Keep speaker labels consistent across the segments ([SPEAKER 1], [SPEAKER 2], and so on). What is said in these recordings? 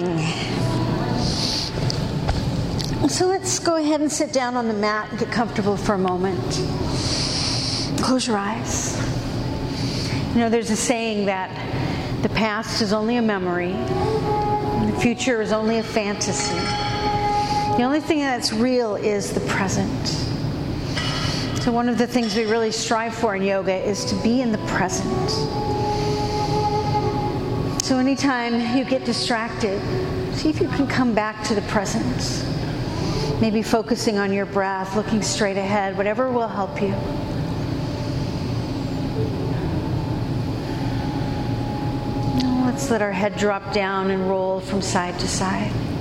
[SPEAKER 1] morning. So let's go ahead and sit down on the mat and get comfortable for a moment. Close your eyes. You know, there's a saying that the past is only a memory, the future is only a fantasy. The only thing that's real is the present. So, one of the things we really strive for in yoga is to be in the present. So, anytime you get distracted, see if you can come back to the present. Maybe focusing on your breath, looking straight ahead, whatever will help you. Let's let our head drop down and roll from side to side.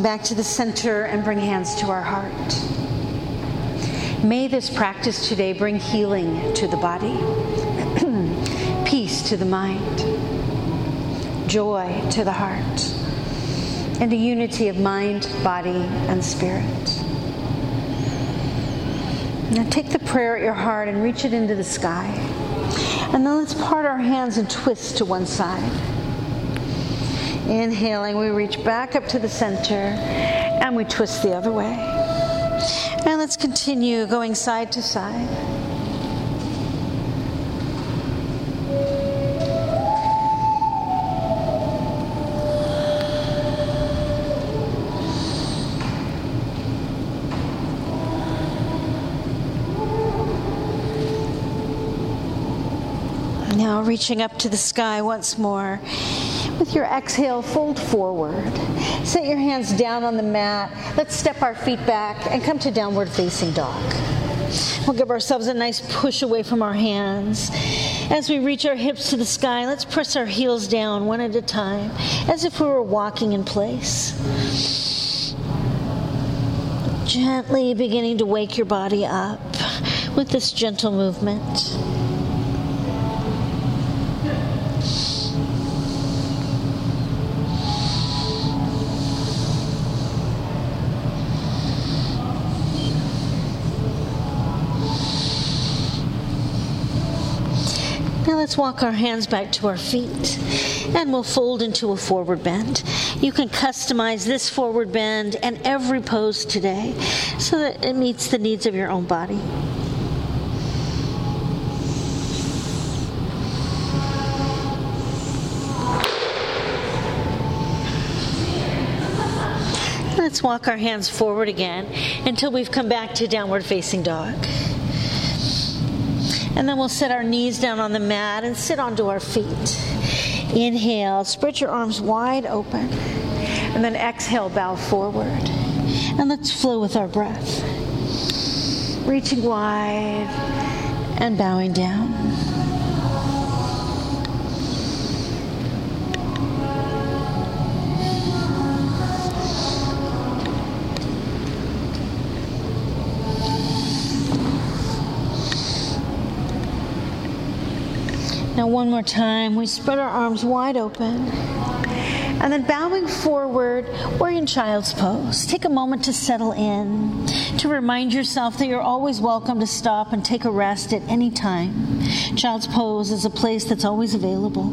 [SPEAKER 1] Come back to the center and bring hands to our heart. May this practice today bring healing to the body, peace to the mind, joy to the heart, and a unity of mind, body, and spirit. Now take the prayer at your heart and reach it into the sky. And then let's part our hands and twist to one side. Inhaling, we reach back up to the center and we twist the other way. And let's continue going side to side. Now reaching up to the sky once more. With your exhale, fold forward. Set your hands down on the mat. Let's step our feet back and come to downward facing dog. We'll give ourselves a nice push away from our hands. As we reach our hips to the sky, let's press our heels down one at a time, as if we were walking in place. Gently beginning to wake your body up with this gentle movement. Let's walk our hands back to our feet and we'll fold into a forward bend. You can customize this forward bend and every pose today so that it meets the needs of your own body. Let's walk our hands forward again until we've come back to downward facing dog. And then we'll set our knees down on the mat and sit onto our feet. Inhale, spread your arms wide open. And then exhale, bow forward. And let's flow with our breath. Reaching wide and bowing down. Now, one more time, we spread our arms wide open. And then bowing forward, we're in child's pose. Take a moment to settle in, to remind yourself that you're always welcome to stop and take a rest at any time. Child's pose is a place that's always available.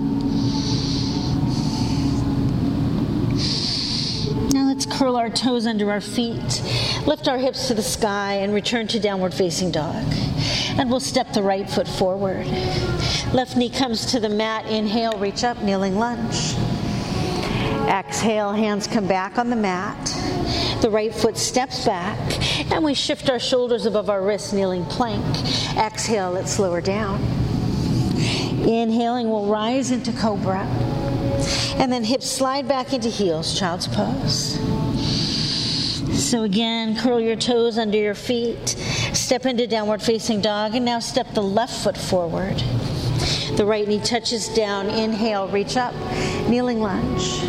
[SPEAKER 1] Now let's curl our toes under our feet, lift our hips to the sky, and return to downward facing dog. And we'll step the right foot forward. Left knee comes to the mat. Inhale, reach up, kneeling lunge. Exhale, hands come back on the mat. The right foot steps back, and we shift our shoulders above our wrists, kneeling plank. Exhale, let's lower down. Inhaling, we'll rise into cobra. And then hips slide back into heels, child's pose. So again, curl your toes under your feet, step into downward facing dog, and now step the left foot forward. The right knee touches down. Inhale, reach up, kneeling lunge.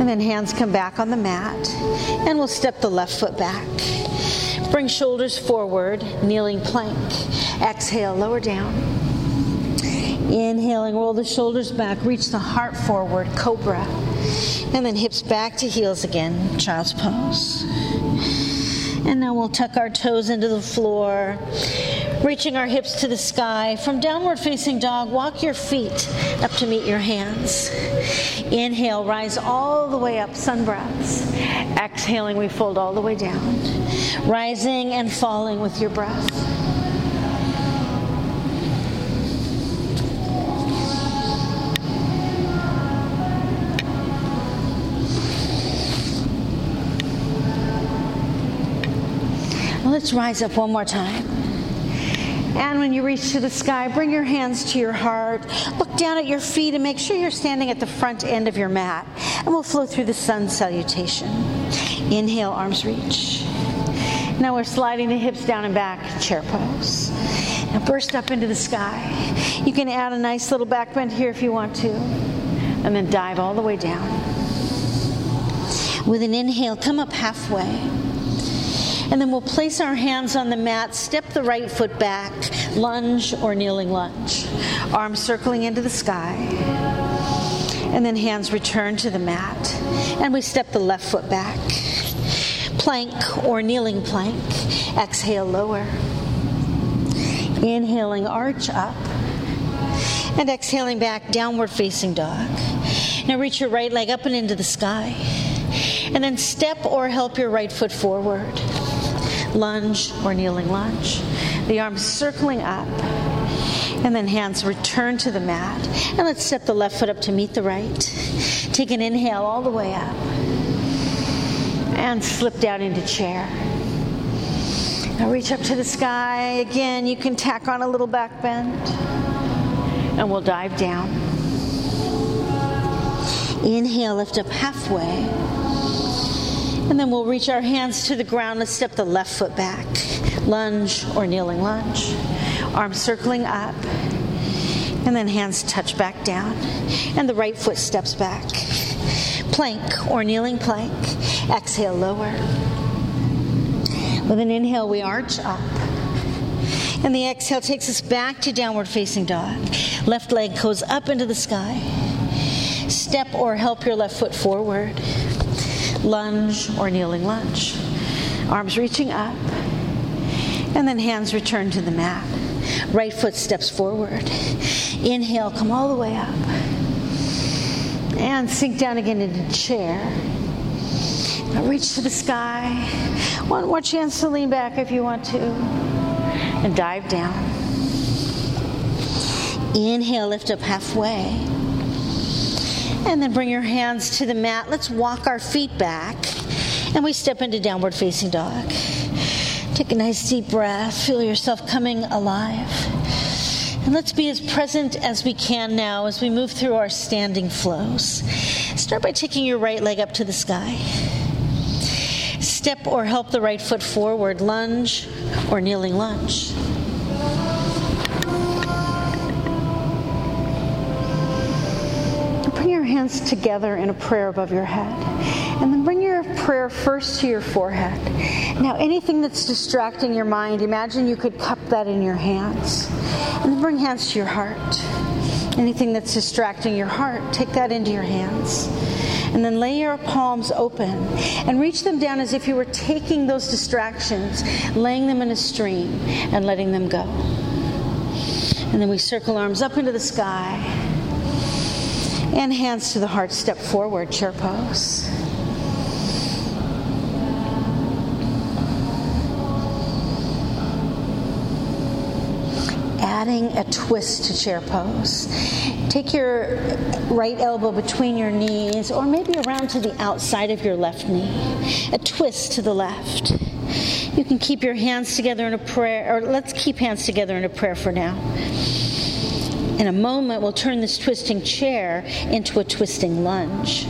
[SPEAKER 1] And then hands come back on the mat. And we'll step the left foot back. Bring shoulders forward, kneeling plank. Exhale, lower down. Inhaling, roll the shoulders back, reach the heart forward, cobra. And then hips back to heels again, child's pose. And now we'll tuck our toes into the floor, reaching our hips to the sky. From downward facing dog, walk your feet up to meet your hands. Inhale, rise all the way up, sun breaths. Exhaling, we fold all the way down, rising and falling with your breath. Let's rise up one more time. And when you reach to the sky, bring your hands to your heart. Look down at your feet and make sure you're standing at the front end of your mat. And we'll flow through the sun salutation. Inhale, arms reach. Now we're sliding the hips down and back, chair pose. Now burst up into the sky. You can add a nice little back bend here if you want to. And then dive all the way down. With an inhale, come up halfway. And then we'll place our hands on the mat, step the right foot back, lunge or kneeling lunge. Arms circling into the sky. And then hands return to the mat. And we step the left foot back. Plank or kneeling plank. Exhale, lower. Inhaling, arch up. And exhaling back, downward facing dog. Now reach your right leg up and into the sky. And then step or help your right foot forward lunge or kneeling lunge. The arms circling up. And then hands return to the mat. And let's step the left foot up to meet the right. Take an inhale all the way up. And slip down into chair. Now reach up to the sky. Again, you can tack on a little back bend. And we'll dive down. Inhale, lift up halfway. And then we'll reach our hands to the ground. Let's step the left foot back. Lunge or kneeling lunge. Arms circling up. And then hands touch back down. And the right foot steps back. Plank or kneeling plank. Exhale, lower. With an inhale, we arch up. And the exhale takes us back to downward facing dog. Left leg goes up into the sky. Step or help your left foot forward lunge or kneeling lunge. Arms reaching up, and then hands return to the mat. Right foot steps forward. Inhale, come all the way up. And sink down again into the chair. Now reach to the sky. One more chance to lean back if you want to. And dive down. Inhale, lift up halfway. And then bring your hands to the mat. Let's walk our feet back. And we step into downward facing dog. Take a nice deep breath. Feel yourself coming alive. And let's be as present as we can now as we move through our standing flows. Start by taking your right leg up to the sky. Step or help the right foot forward, lunge or kneeling lunge. Hands together in a prayer above your head. And then bring your prayer first to your forehead. Now, anything that's distracting your mind, imagine you could cup that in your hands. And then bring hands to your heart. Anything that's distracting your heart, take that into your hands. And then lay your palms open and reach them down as if you were taking those distractions, laying them in a stream, and letting them go. And then we circle arms up into the sky and hands to the heart, step forward, chair pose. Adding a twist to chair pose. Take your right elbow between your knees or maybe around to the outside of your left knee. A twist to the left. You can keep your hands together in a prayer, or let's keep hands together in a prayer for now. In a moment, we'll turn this twisting chair into a twisting lunge.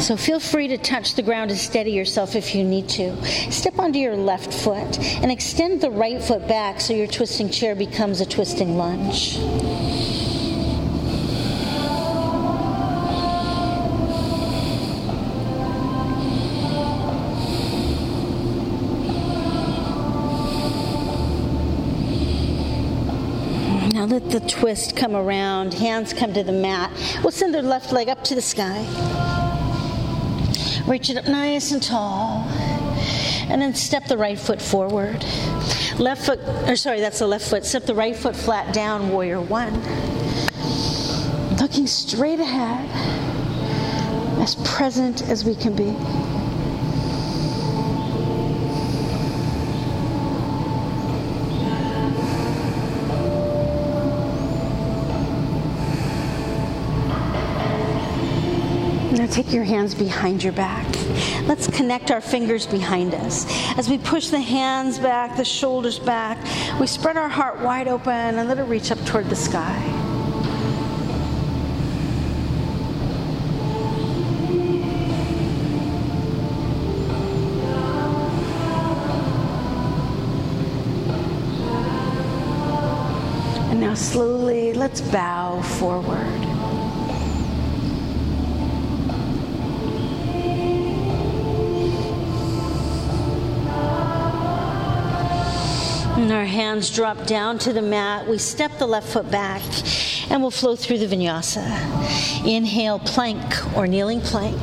[SPEAKER 1] So feel free to touch the ground to steady yourself if you need to. Step onto your left foot and extend the right foot back so your twisting chair becomes a twisting lunge. Let the twist come around. Hands come to the mat. We'll send the left leg up to the sky. Reach it up nice and tall. And then step the right foot forward. Left foot, or sorry, that's the left foot. Step the right foot flat down, warrior one. Looking straight ahead, as present as we can be. Take your hands behind your back. Let's connect our fingers behind us. As we push the hands back, the shoulders back, we spread our heart wide open and let it reach up toward the sky. And now slowly, let's bow forward. And our hands drop down to the mat. We step the left foot back and we'll flow through the vinyasa. Inhale, plank or kneeling plank.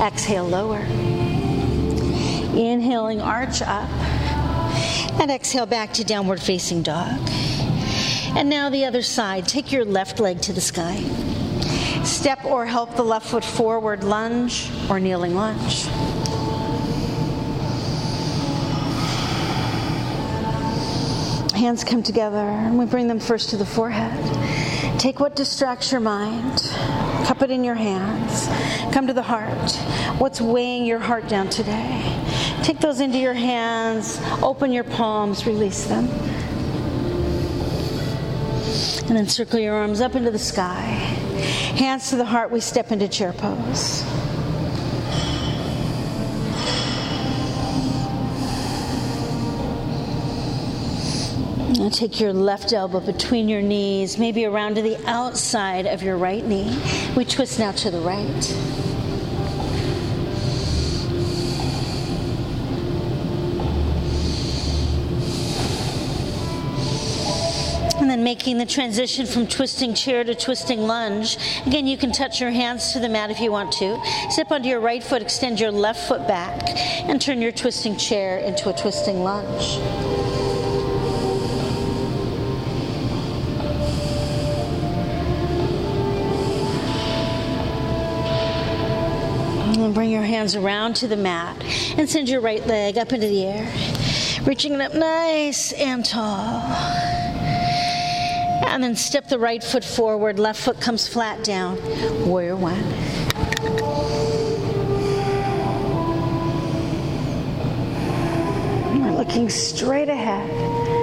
[SPEAKER 1] Exhale, lower. Inhaling, arch up. And exhale back to downward facing dog. And now the other side. Take your left leg to the sky. Step or help the left foot forward, lunge or kneeling lunge. Hands come together and we bring them first to the forehead. Take what distracts your mind, cup it in your hands. Come to the heart. What's weighing your heart down today? Take those into your hands, open your palms, release them. And then circle your arms up into the sky. Hands to the heart, we step into chair pose. Now take your left elbow between your knees, maybe around to the outside of your right knee. We twist now to the right. And then making the transition from twisting chair to twisting lunge. Again, you can touch your hands to the mat if you want to. Step onto your right foot, extend your left foot back, and turn your twisting chair into a twisting lunge. And bring your hands around to the mat and send your right leg up into the air, reaching it up nice and tall. And then step the right foot forward, left foot comes flat down. Warrior one. We're looking straight ahead.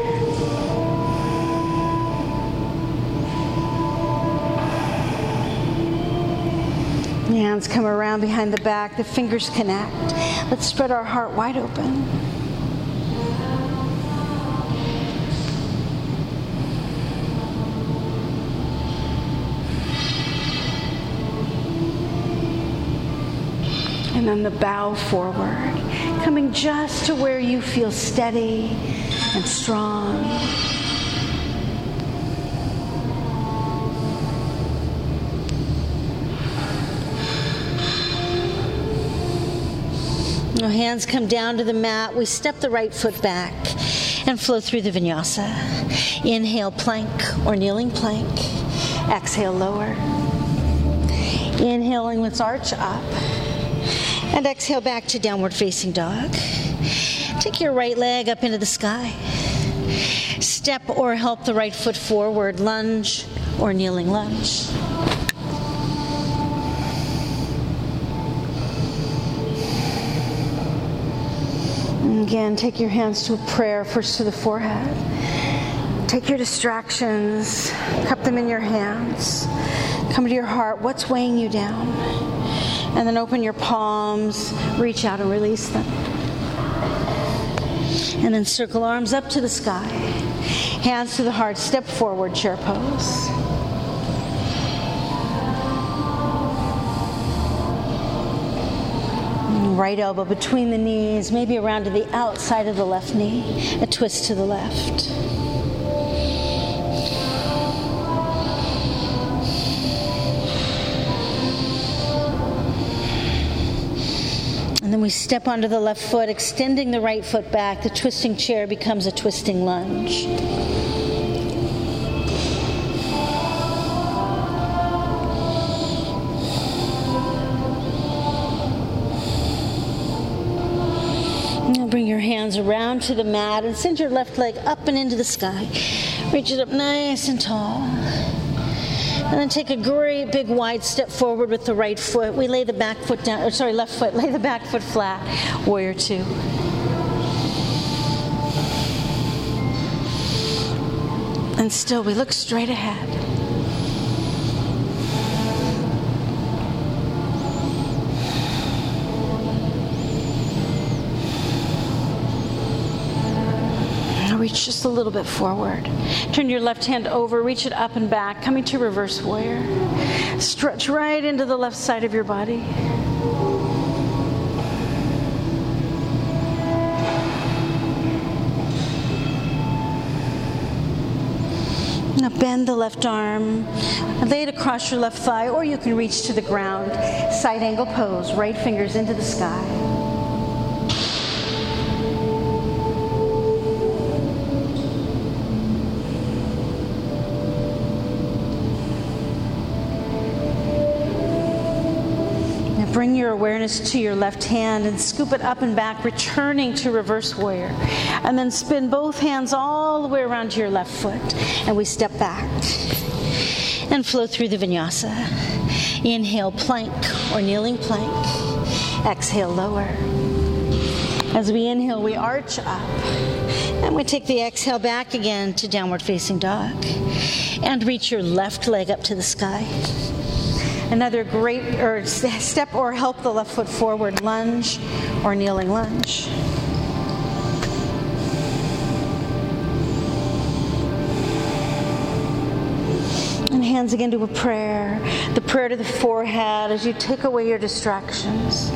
[SPEAKER 1] Hands come around behind the back, the fingers connect. Let's spread our heart wide open. And then the bow forward, coming just to where you feel steady and strong. Our hands come down to the mat. We step the right foot back and flow through the vinyasa. Inhale, plank or kneeling plank. Exhale, lower. Inhaling, let's arch up. And exhale back to downward facing dog. Take your right leg up into the sky. Step or help the right foot forward, lunge or kneeling lunge. Again, take your hands to a prayer, first to the forehead. Take your distractions, cup them in your hands. Come to your heart. What's weighing you down? And then open your palms, reach out and release them. And then circle arms up to the sky. Hands to the heart. Step forward, chair pose. right elbow between the knees, maybe around to the outside of the left knee, a twist to the left. And then we step onto the left foot, extending the right foot back. The twisting chair becomes a twisting lunge. Hands around to the mat and send your left leg up and into the sky. Reach it up nice and tall. And then take a great big wide step forward with the right foot. We lay the back foot down, or sorry, left foot, lay the back foot flat. Warrior two. And still, we look straight ahead. Reach just a little bit forward. Turn your left hand over, reach it up and back, coming to reverse warrior. Stretch right into the left side of your body. Now bend the left arm, lay it across your left thigh, or you can reach to the ground. Side angle pose, right fingers into the sky. Bring your awareness to your left hand and scoop it up and back, returning to reverse warrior. And then spin both hands all the way around to your left foot. And we step back and flow through the vinyasa. Inhale, plank or kneeling plank. Exhale, lower. As we inhale, we arch up. And we take the exhale back again to downward facing dog. And reach your left leg up to the sky. Another great or step or help the left foot forward lunge or kneeling lunge. And hands again to a prayer, the prayer to the forehead as you take away your distractions.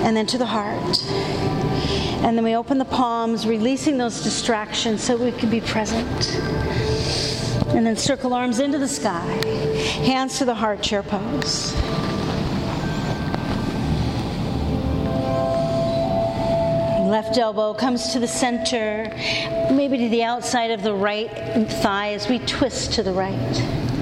[SPEAKER 1] And then to the heart. And then we open the palms, releasing those distractions so we can be present. And then circle arms into the sky. Hands to the heart chair pose. Left elbow comes to the center, maybe to the outside of the right thigh as we twist to the right.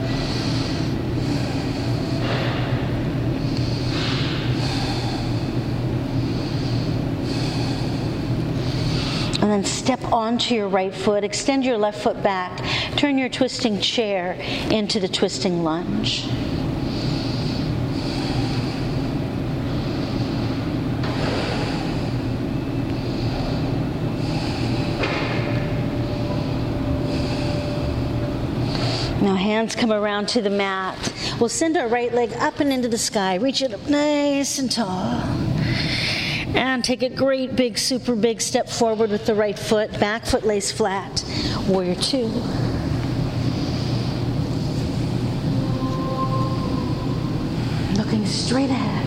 [SPEAKER 1] And then step onto your right foot, extend your left foot back, turn your twisting chair into the twisting lunge. Now, hands come around to the mat. We'll send our right leg up and into the sky. Reach it up nice and tall. And take a great big, super big step forward with the right foot. Back foot lays flat. Warrior two. Looking straight ahead.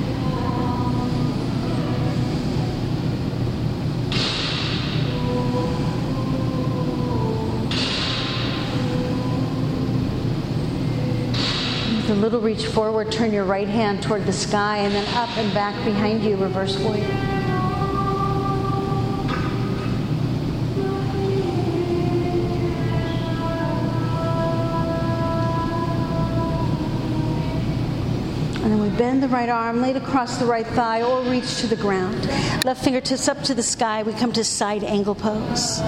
[SPEAKER 1] With a little reach forward, turn your right hand toward the sky and then up and back behind you, reverse warrior. Bend the right arm, laid across the right thigh, or reach to the ground. Left fingertips up to the sky. We come to side angle pose.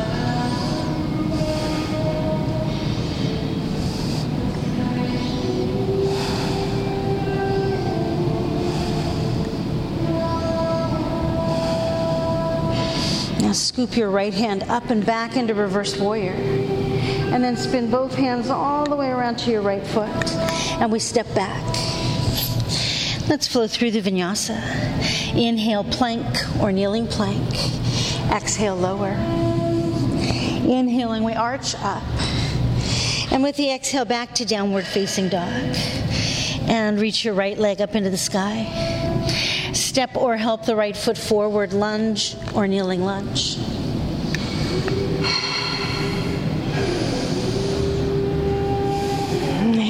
[SPEAKER 1] Now scoop your right hand up and back into reverse warrior. And then spin both hands all the way around to your right foot. And we step back. Let's flow through the vinyasa. Inhale, plank or kneeling plank. Exhale, lower. Inhaling, we arch up. And with the exhale, back to downward facing dog. And reach your right leg up into the sky. Step or help the right foot forward, lunge or kneeling lunge.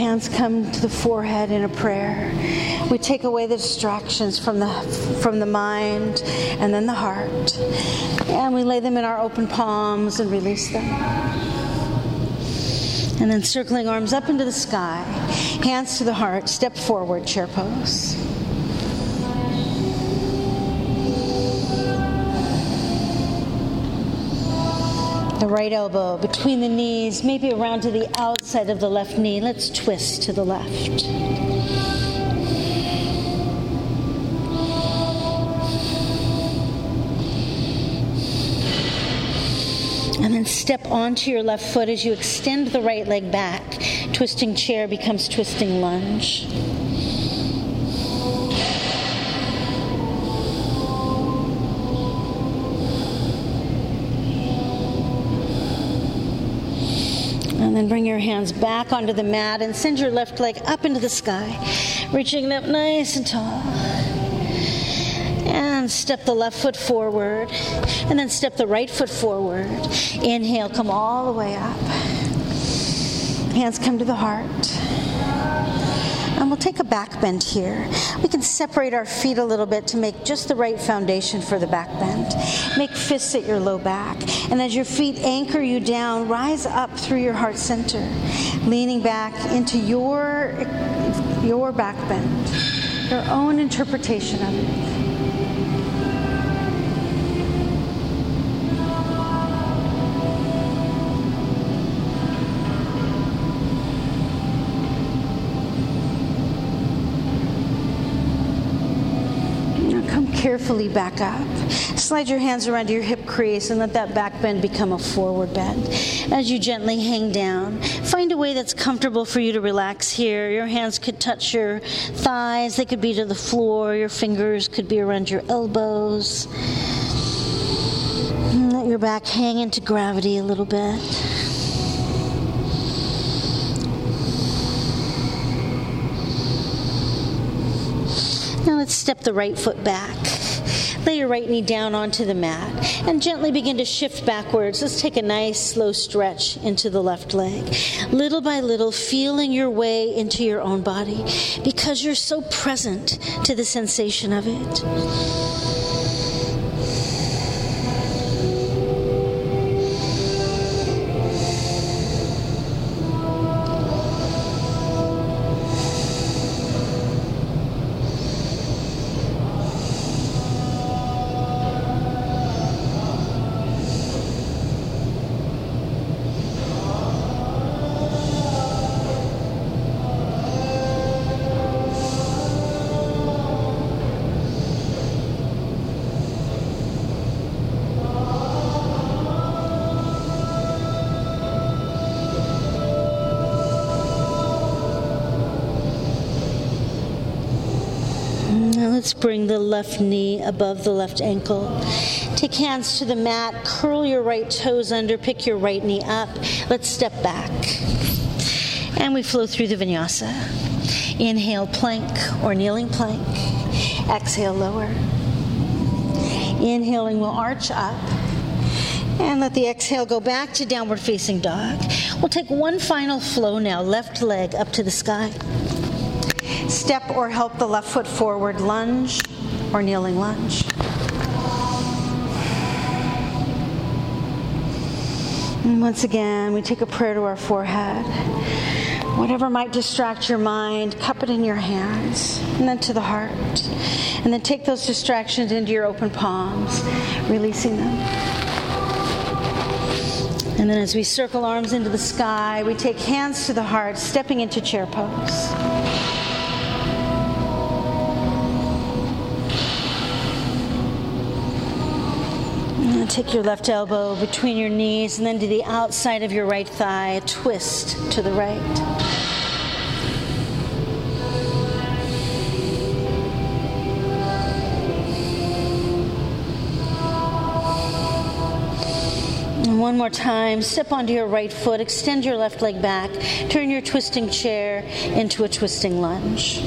[SPEAKER 1] hands come to the forehead in a prayer. We take away the distractions from the from the mind and then the heart. And we lay them in our open palms and release them. And then circling arms up into the sky, hands to the heart, step forward, chair pose. The right elbow between the knees, maybe around to the outside of the left knee. Let's twist to the left. Step onto your left foot as you extend the right leg back. Twisting chair becomes twisting lunge. And then bring your hands back onto the mat and send your left leg up into the sky, reaching up nice and tall. And step the left foot forward, and then step the right foot forward. Inhale, come all the way up. Hands come to the heart. And we'll take a back bend here. We can separate our feet a little bit to make just the right foundation for the back bend. Make fists at your low back. And as your feet anchor you down, rise up through your heart center, leaning back into your, your back bend, your own interpretation of it. Carefully back up. Slide your hands around your hip crease and let that back bend become a forward bend. As you gently hang down, find a way that's comfortable for you to relax here. Your hands could touch your thighs, they could be to the floor, your fingers could be around your elbows. And let your back hang into gravity a little bit. Let's step the right foot back. Lay your right knee down onto the mat and gently begin to shift backwards. Let's take a nice slow stretch into the left leg. Little by little, feeling your way into your own body because you're so present to the sensation of it. Bring the left knee above the left ankle. Take hands to the mat, curl your right toes under, pick your right knee up. Let's step back. And we flow through the vinyasa. Inhale, plank or kneeling plank. Exhale, lower. Inhaling, we'll arch up. And let the exhale go back to downward facing dog. We'll take one final flow now, left leg up to the sky. Step or help the left foot forward, lunge or kneeling lunge. And once again, we take a prayer to our forehead. Whatever might distract your mind, cup it in your hands, and then to the heart. And then take those distractions into your open palms, releasing them. And then as we circle arms into the sky, we take hands to the heart, stepping into chair pose. Take your left elbow between your knees and then to the outside of your right thigh, twist to the right. One more time, step onto your right foot, extend your left leg back, turn your twisting chair into a twisting lunge.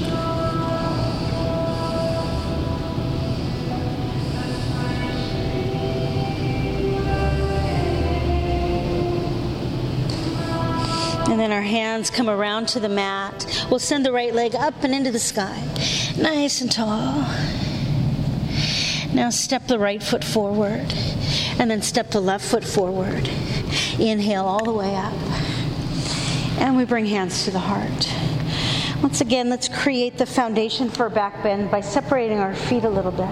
[SPEAKER 1] Then our hands come around to the mat. We'll send the right leg up and into the sky. Nice and tall. Now step the right foot forward and then step the left foot forward. Inhale all the way up. And we bring hands to the heart. Once again, let's create the foundation for a back bend by separating our feet a little bit.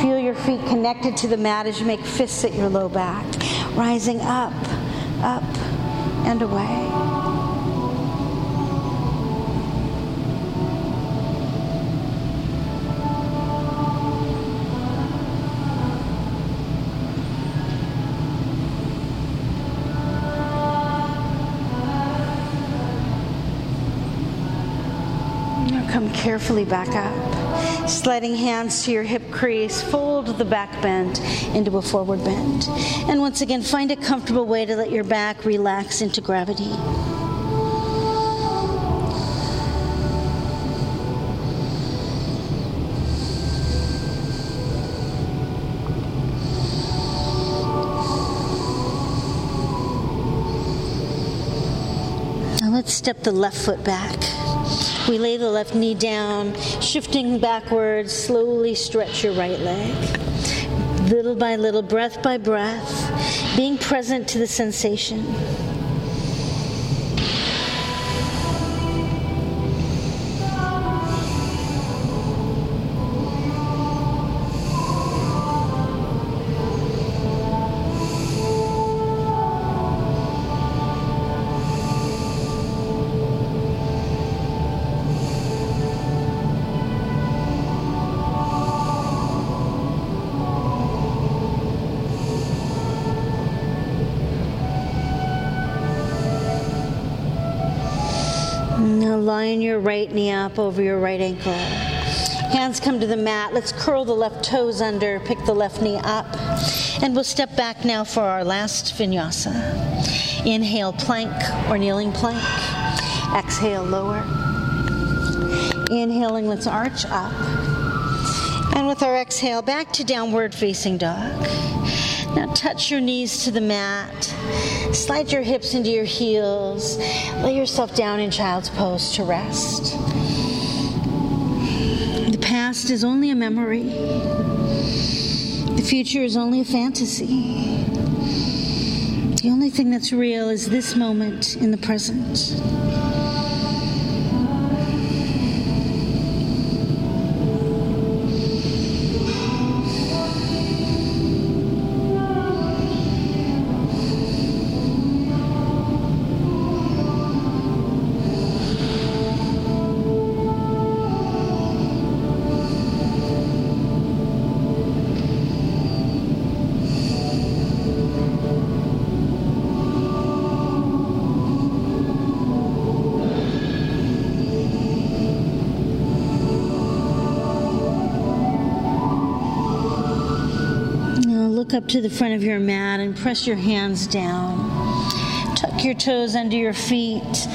[SPEAKER 1] Feel your feet connected to the mat as you make fists at your low back, rising up, up, and away. Carefully back up. Sliding hands to your hip crease, fold the back bend into a forward bend. And once again, find a comfortable way to let your back relax into gravity. Now let's step the left foot back. We lay the left knee down, shifting backwards, slowly stretch your right leg. Little by little, breath by breath, being present to the sensation. Right knee up over your right ankle. Hands come to the mat. Let's curl the left toes under, pick the left knee up. And we'll step back now for our last vinyasa. Inhale, plank or kneeling plank. Exhale, lower. Inhaling, let's arch up. And with our exhale, back to downward facing dog. Now touch your knees to the mat. Slide your hips into your heels. Lay yourself down in child's pose to rest. The past is only a memory. The future is only a fantasy. The only thing that's real is this moment in the present. To the front of your mat and press your hands down. Tuck your toes under your feet.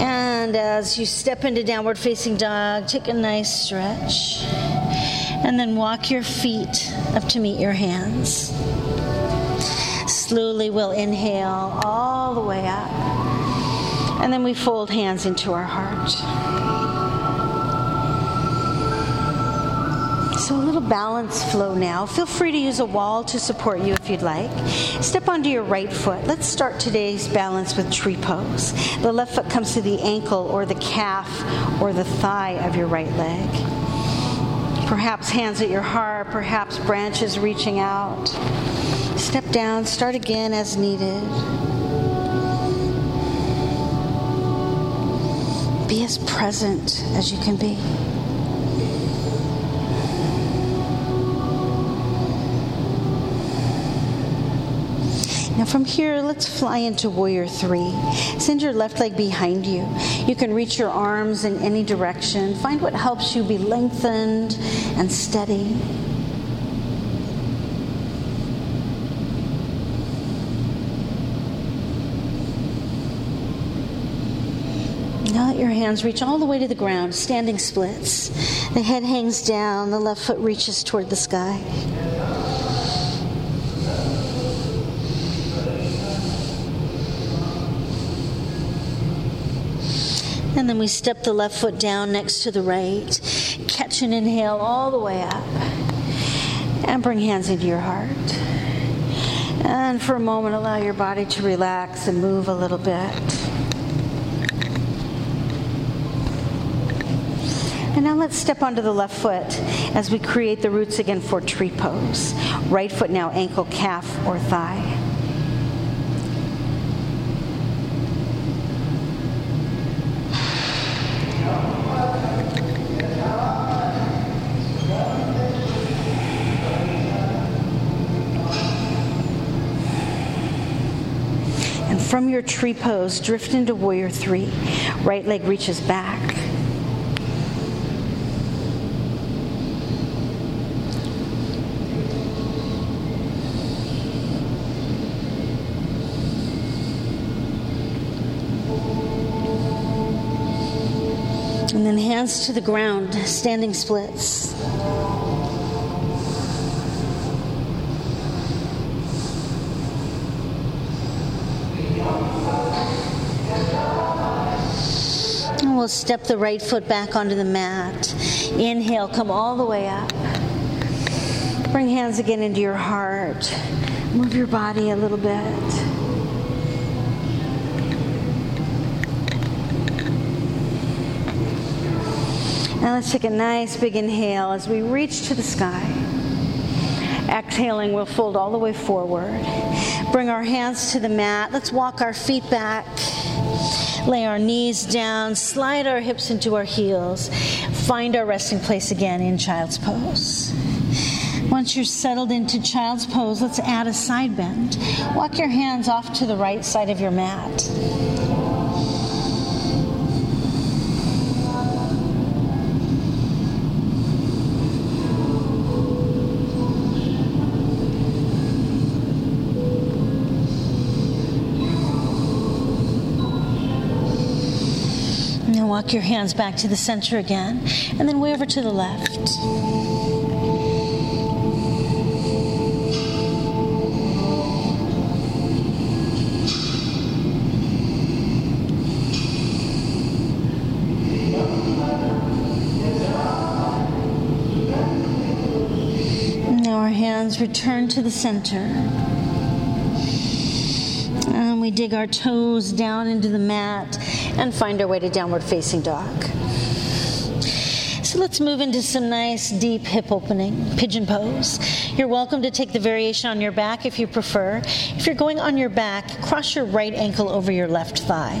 [SPEAKER 1] And as you step into downward facing dog, take a nice stretch. And then walk your feet up to meet your hands. Slowly we'll inhale all the way up. And then we fold hands into our heart. So a little balance flow now. Feel free to use a wall to support you if you'd like. Step onto your right foot. Let's start today's balance with tree pose. The left foot comes to the ankle or the calf or the thigh of your right leg. Perhaps hands at your heart, perhaps branches reaching out. Step down, start again as needed. Be as present as you can be. Now, from here, let's fly into Warrior Three. Send your left leg behind you. You can reach your arms in any direction. Find what helps you be lengthened and steady. Now let your hands reach all the way to the ground, standing splits. The head hangs down, the left foot reaches toward the sky. And then we step the left foot down next to the right. Catch an inhale all the way up. And bring hands into your heart. And for a moment, allow your body to relax and move a little bit. And now let's step onto the left foot as we create the roots again for tree pose. Right foot now, ankle, calf, or thigh. From your tree pose, drift into warrior three. Right leg reaches back. And then hands to the ground, standing splits. We'll step the right foot back onto the mat. Inhale, come all the way up. Bring hands again into your heart. Move your body a little bit. Now let's take a nice big inhale as we reach to the sky. Exhaling, we'll fold all the way forward. Bring our hands to the mat. Let's walk our feet back. Lay our knees down, slide our hips into our heels. Find our resting place again in child's pose. Once you're settled into child's pose, let's add a side bend. Walk your hands off to the right side of your mat. Walk your hands back to the center again, and then way over to the left. Now our hands return to the center. We dig our toes down into the mat and find our way to downward facing dog. So let's move into some nice deep hip opening, pigeon pose. You're welcome to take the variation on your back if you prefer. If you're going on your back, cross your right ankle over your left thigh.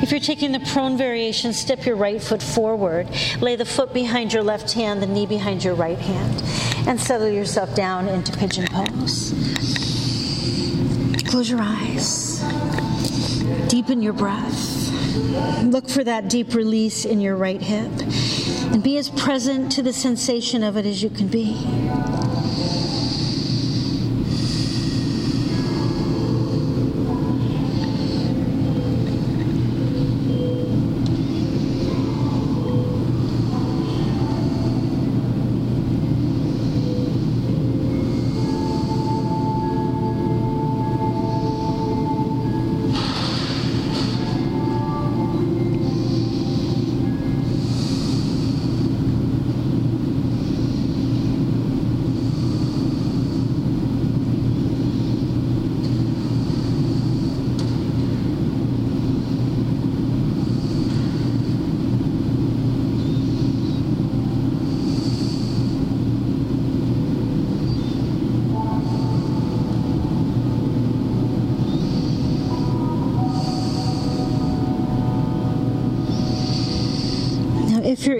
[SPEAKER 1] If you're taking the prone variation, step your right foot forward, lay the foot behind your left hand, the knee behind your right hand, and settle yourself down into pigeon pose. Close your eyes. Deepen your breath. Look for that deep release in your right hip and be as present to the sensation of it as you can be.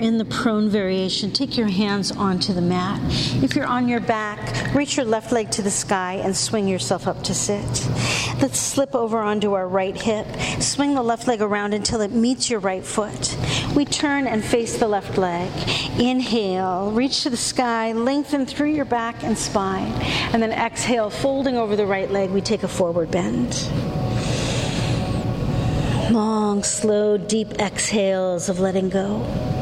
[SPEAKER 1] In the prone variation, take your hands onto the mat. If you're on your back, reach your left leg to the sky and swing yourself up to sit. Let's slip over onto our right hip. Swing the left leg around until it meets your right foot. We turn and face the left leg. Inhale, reach to the sky, lengthen through your back and spine. And then exhale, folding over the right leg, we take a forward bend. Long, slow, deep exhales of letting go.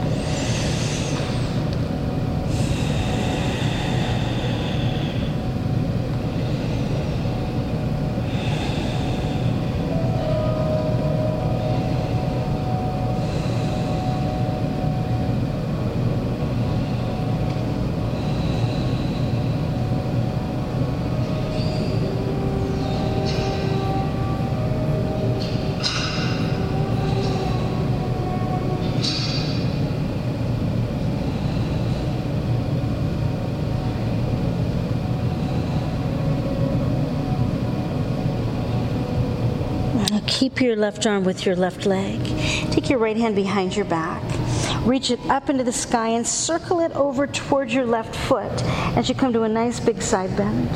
[SPEAKER 1] Your left arm with your left leg. Take your right hand behind your back. Reach it up into the sky and circle it over towards your left foot as you come to a nice big side bend.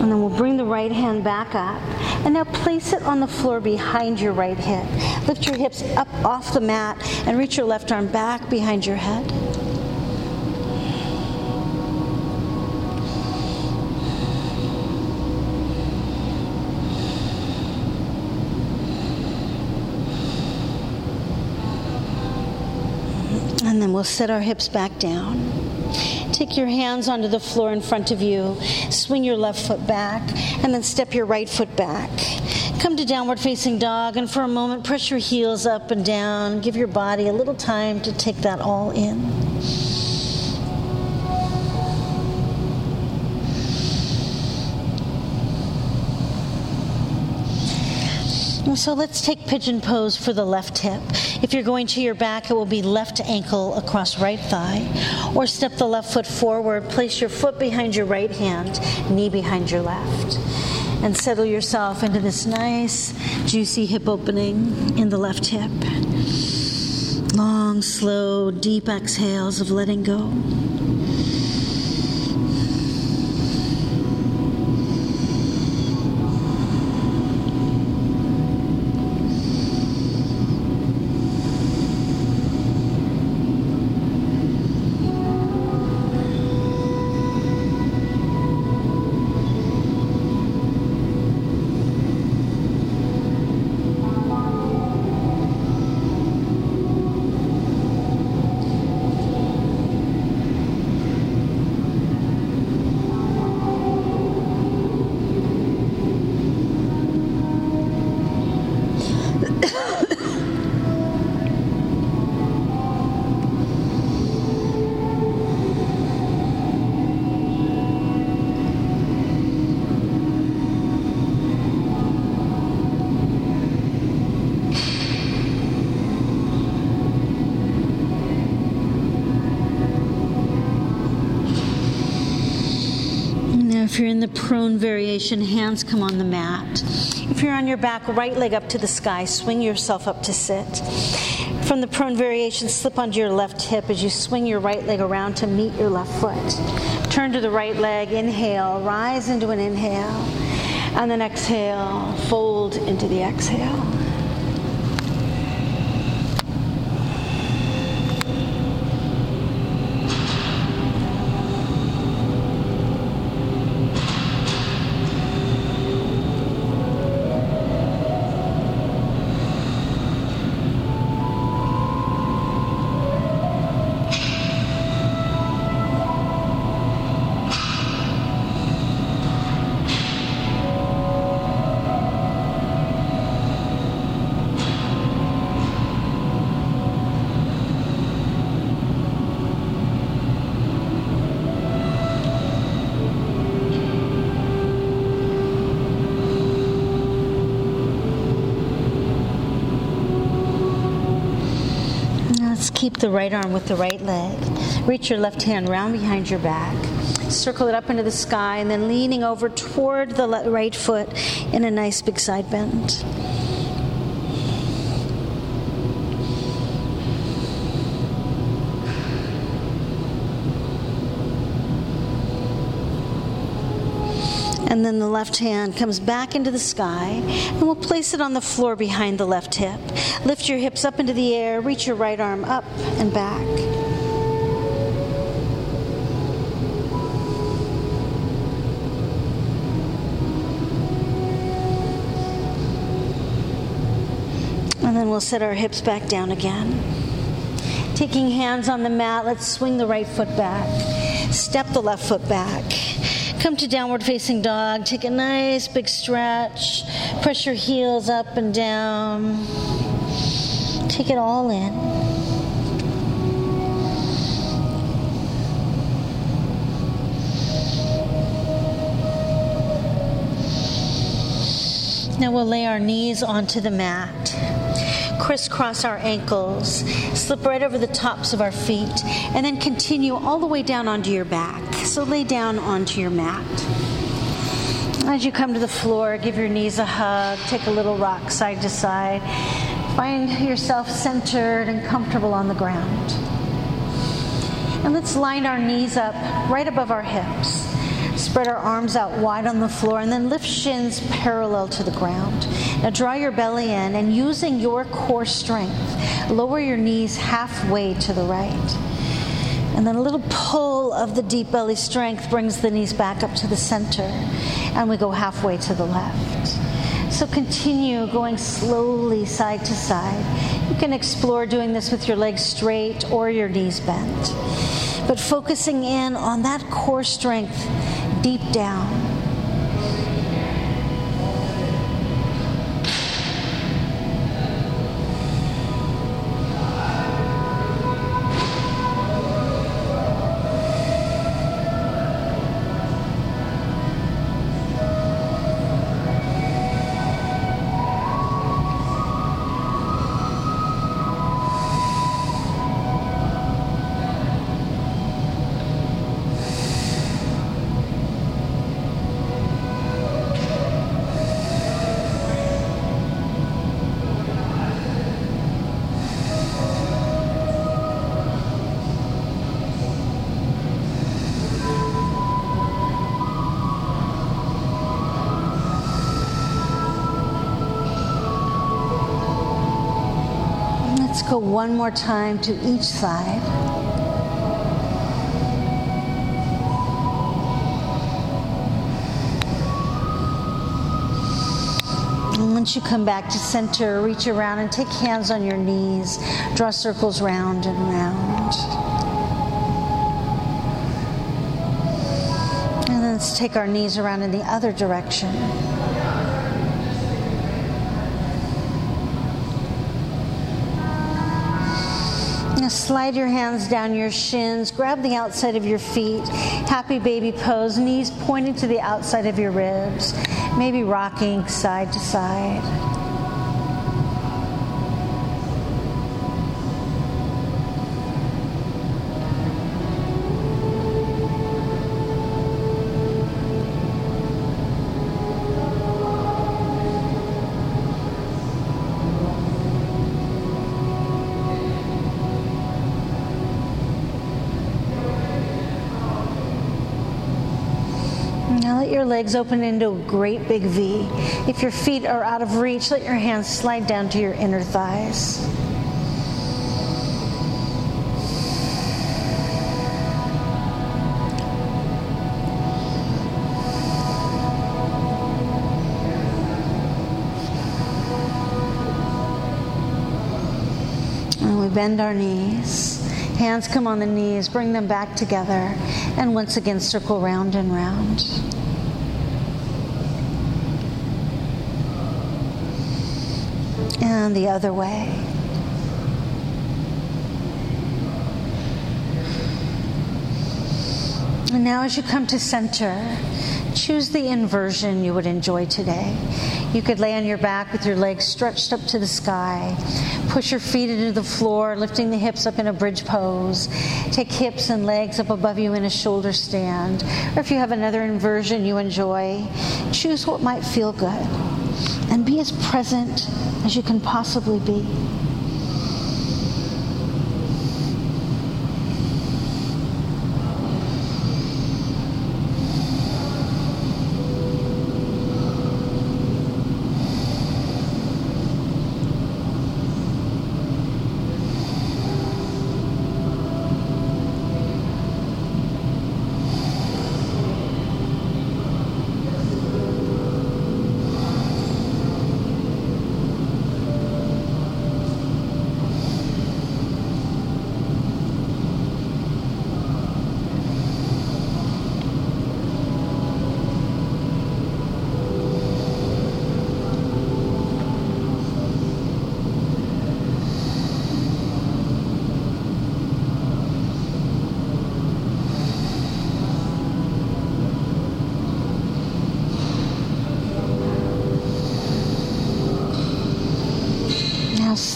[SPEAKER 1] And then we'll bring the right hand back up. And now place it on the floor behind your right hip. Lift your hips up off the mat and reach your left arm back behind your head. And then we'll set our hips back down. Take your hands onto the floor in front of you. Swing your left foot back and then step your right foot back. Come to downward facing dog and for a moment press your heels up and down. Give your body a little time to take that all in. So let's take pigeon pose for the left hip. If you're going to your back, it will be left ankle across right thigh. Or step the left foot forward, place your foot behind your right hand, knee behind your left. And settle yourself into this nice, juicy hip opening in the left hip. Long, slow, deep exhales of letting go. If you're in the prone variation, hands come on the mat. If you're on your back, right leg up to the sky, swing yourself up to sit. From the prone variation, slip onto your left hip as you swing your right leg around to meet your left foot. Turn to the right leg, inhale, rise into an inhale, and then exhale, fold into the exhale. Keep the right arm with the right leg. Reach your left hand round behind your back. Circle it up into the sky and then leaning over toward the right foot in a nice big side bend. And then the left hand comes back into the sky, and we'll place it on the floor behind the left hip. Lift your hips up into the air, reach your right arm up and back. And then we'll set our hips back down again. Taking hands on the mat, let's swing the right foot back. Step the left foot back. Come to downward facing dog. Take a nice big stretch. Press your heels up and down. Take it all in. Now we'll lay our knees onto the mat. crisscross our ankles, slip right over the tops of our feet, and then continue all the way down onto your back. So lay down onto your mat. As you come to the floor, give your knees a hug, take a little rock side to side. Find yourself centered and comfortable on the ground. And let's line our knees up right above our hips. Spread our arms out wide on the floor and then lift shins parallel to the ground. Now draw your belly in and using your core strength, lower your knees halfway to the right. And then a little pull of the deep belly strength brings the knees back up to the center. And we go halfway to the left. So continue going slowly side to side. You can explore doing this with your legs straight or your knees bent. But focusing in on that core strength deep down. One more time to each side. Once you come back to center, reach around and take hands on your knees. Draw circles round and round. And then let's take our knees around in the other direction. Slide your hands down your shins, grab the outside of your feet, happy baby pose, knees pointing to the outside of your ribs, maybe rocking side to side. Legs open into a great big V. If your feet are out of reach, let your hands slide down to your inner thighs. And we bend our knees. Hands come on the knees, bring them back together, and once again circle round and round. And the other way. And now, as you come to center, choose the inversion you would enjoy today. You could lay on your back with your legs stretched up to the sky. Push your feet into the floor, lifting the hips up in a bridge pose. Take hips and legs up above you in a shoulder stand. Or if you have another inversion you enjoy, choose what might feel good. And be as present as you can possibly be.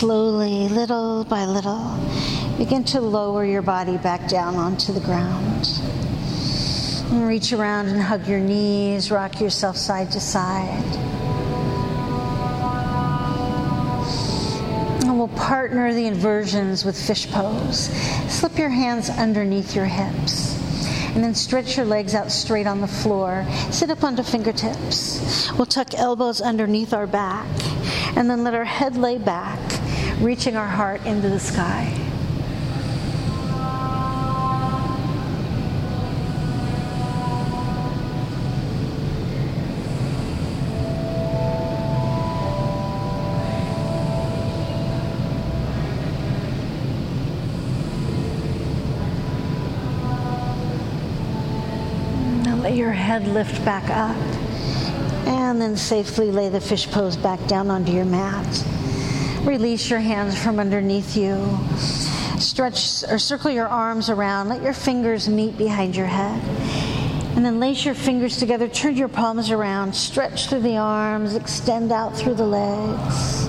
[SPEAKER 1] Slowly, little by little, begin to lower your body back down onto the ground. And reach around and hug your knees, rock yourself side to side. And we'll partner the inversions with fish pose. Slip your hands underneath your hips. And then stretch your legs out straight on the floor. Sit up onto fingertips. We'll tuck elbows underneath our back. And then let our head lay back, reaching our heart into the sky. Now let your head lift back up. And then safely lay the fish pose back down onto your mat. Release your hands from underneath you. Stretch or circle your arms around. Let your fingers meet behind your head. And then lace your fingers together. Turn your palms around. Stretch through the arms. Extend out through the legs.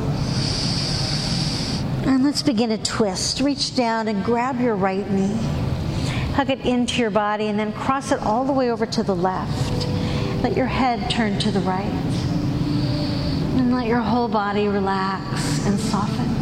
[SPEAKER 1] And let's begin a twist. Reach down and grab your right knee. Hug it into your body and then cross it all the way over to the left. Let your head turn to the right. Let your whole body relax and soften.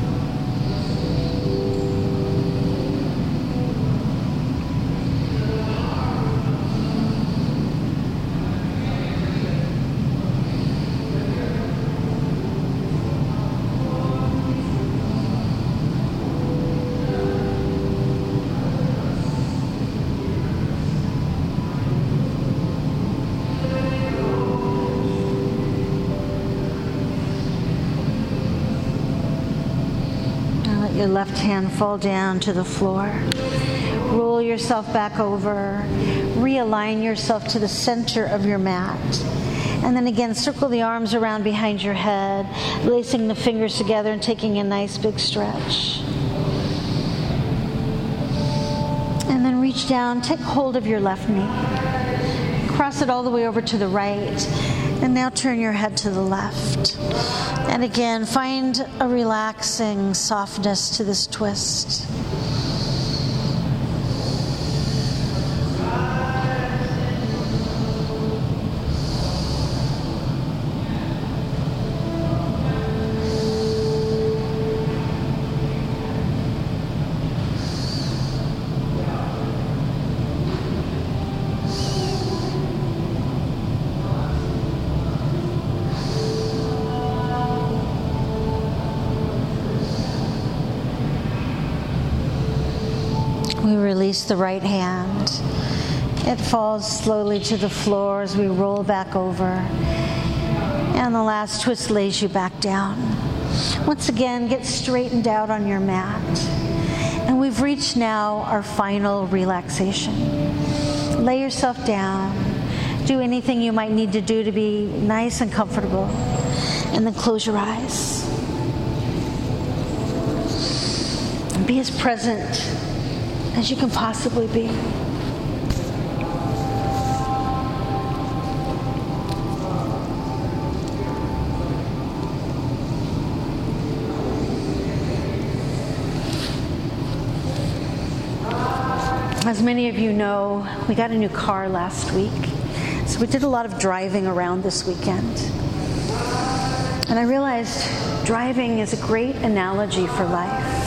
[SPEAKER 1] Your left hand fall down to the floor. Roll yourself back over. Realign yourself to the center of your mat. And then again, circle the arms around behind your head, lacing the fingers together and taking a nice big stretch. And then reach down, take hold of your left knee. Cross it all the way over to the right. And now turn your head to the left. And again, find a relaxing softness to this twist. The right hand. It falls slowly to the floor as we roll back over. And the last twist lays you back down. Once again, get straightened out on your mat. And we've reached now our final relaxation. Lay yourself down. Do anything you might need to do to be nice and comfortable. And then close your eyes. And be as present as you can possibly be. As many of you know, we got a new car last week. So we did a lot of driving around this weekend. And I realized driving is a great analogy for life.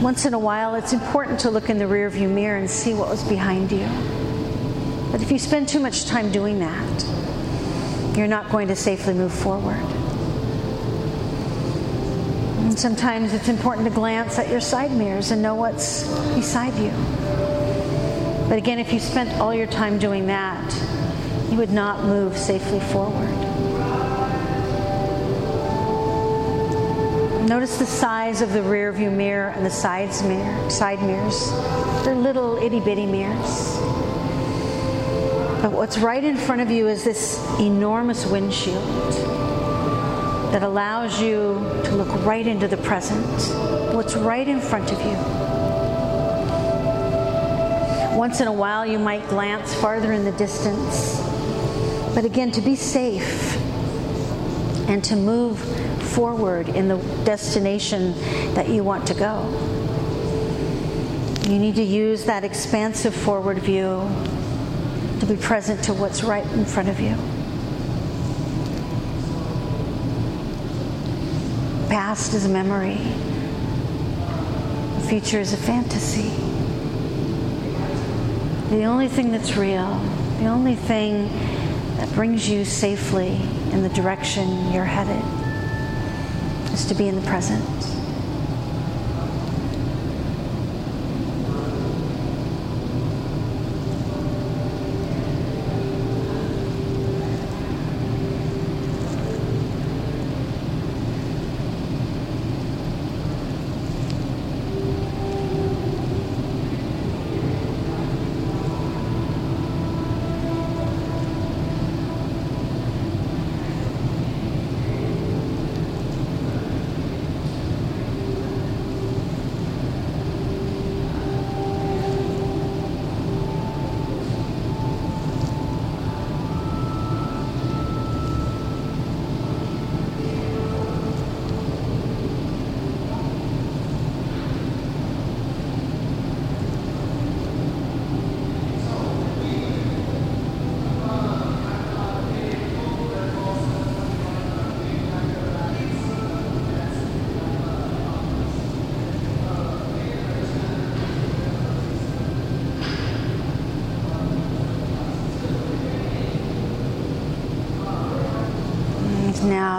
[SPEAKER 1] Once in a while, it's important to look in the rearview mirror and see what was behind you. But if you spend too much time doing that, you're not going to safely move forward. And sometimes it's important to glance at your side mirrors and know what's beside you. But again, if you spent all your time doing that, you would not move safely forward. Notice the size of the rear view mirror and the sides mirror, side mirrors. They're little itty bitty mirrors. But what's right in front of you is this enormous windshield that allows you to look right into the present, what's right in front of you. Once in a while, you might glance farther in the distance. But again, to be safe and to move forward in the destination that you want to go. You need to use that expansive forward view to be present to what's right in front of you. Past is a memory, the future is a fantasy. The only thing that's real, the only thing that brings you safely in the direction you're headed to be in the present.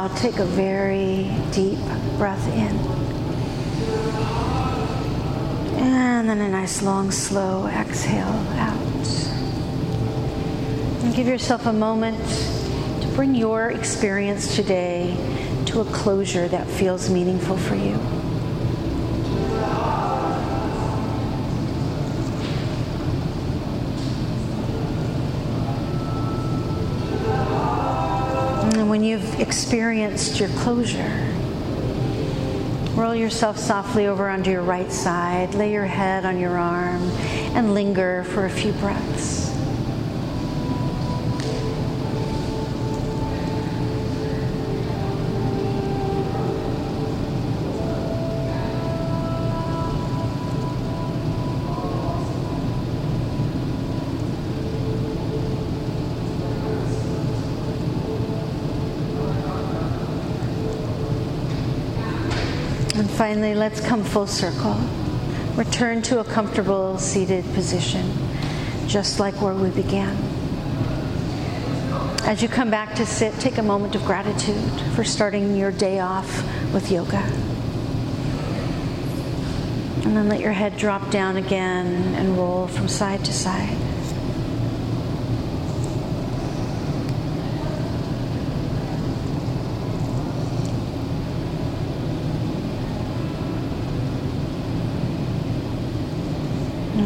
[SPEAKER 1] Now take a very deep breath in. And then a nice long, slow exhale out. And give yourself a moment to bring your experience today to a closure that feels meaningful for you. When you've experienced your closure, roll yourself softly over onto your right side, lay your head on your arm, and linger for a few breaths. Finally, let's come full circle. Return to a comfortable seated position, just like where we began. As you come back to sit, take a moment of gratitude for starting your day off with yoga. And then let your head drop down again and roll from side to side.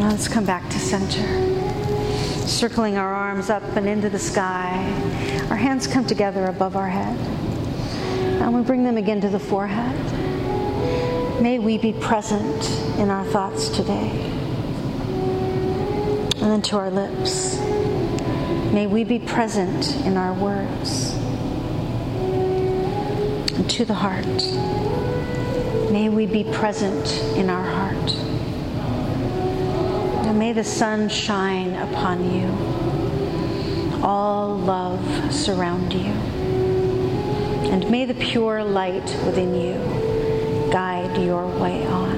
[SPEAKER 1] Now let's come back to center. Circling our arms up and into the sky. Our hands come together above our head. And we bring them again to the forehead. May we be present in our thoughts today. And then to our lips. May we be present in our words. And to the heart. May we be present in our. May the sun shine upon you. All love surround you. And may the pure light within you guide your way on.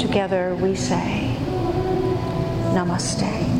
[SPEAKER 1] Together we say, Namaste.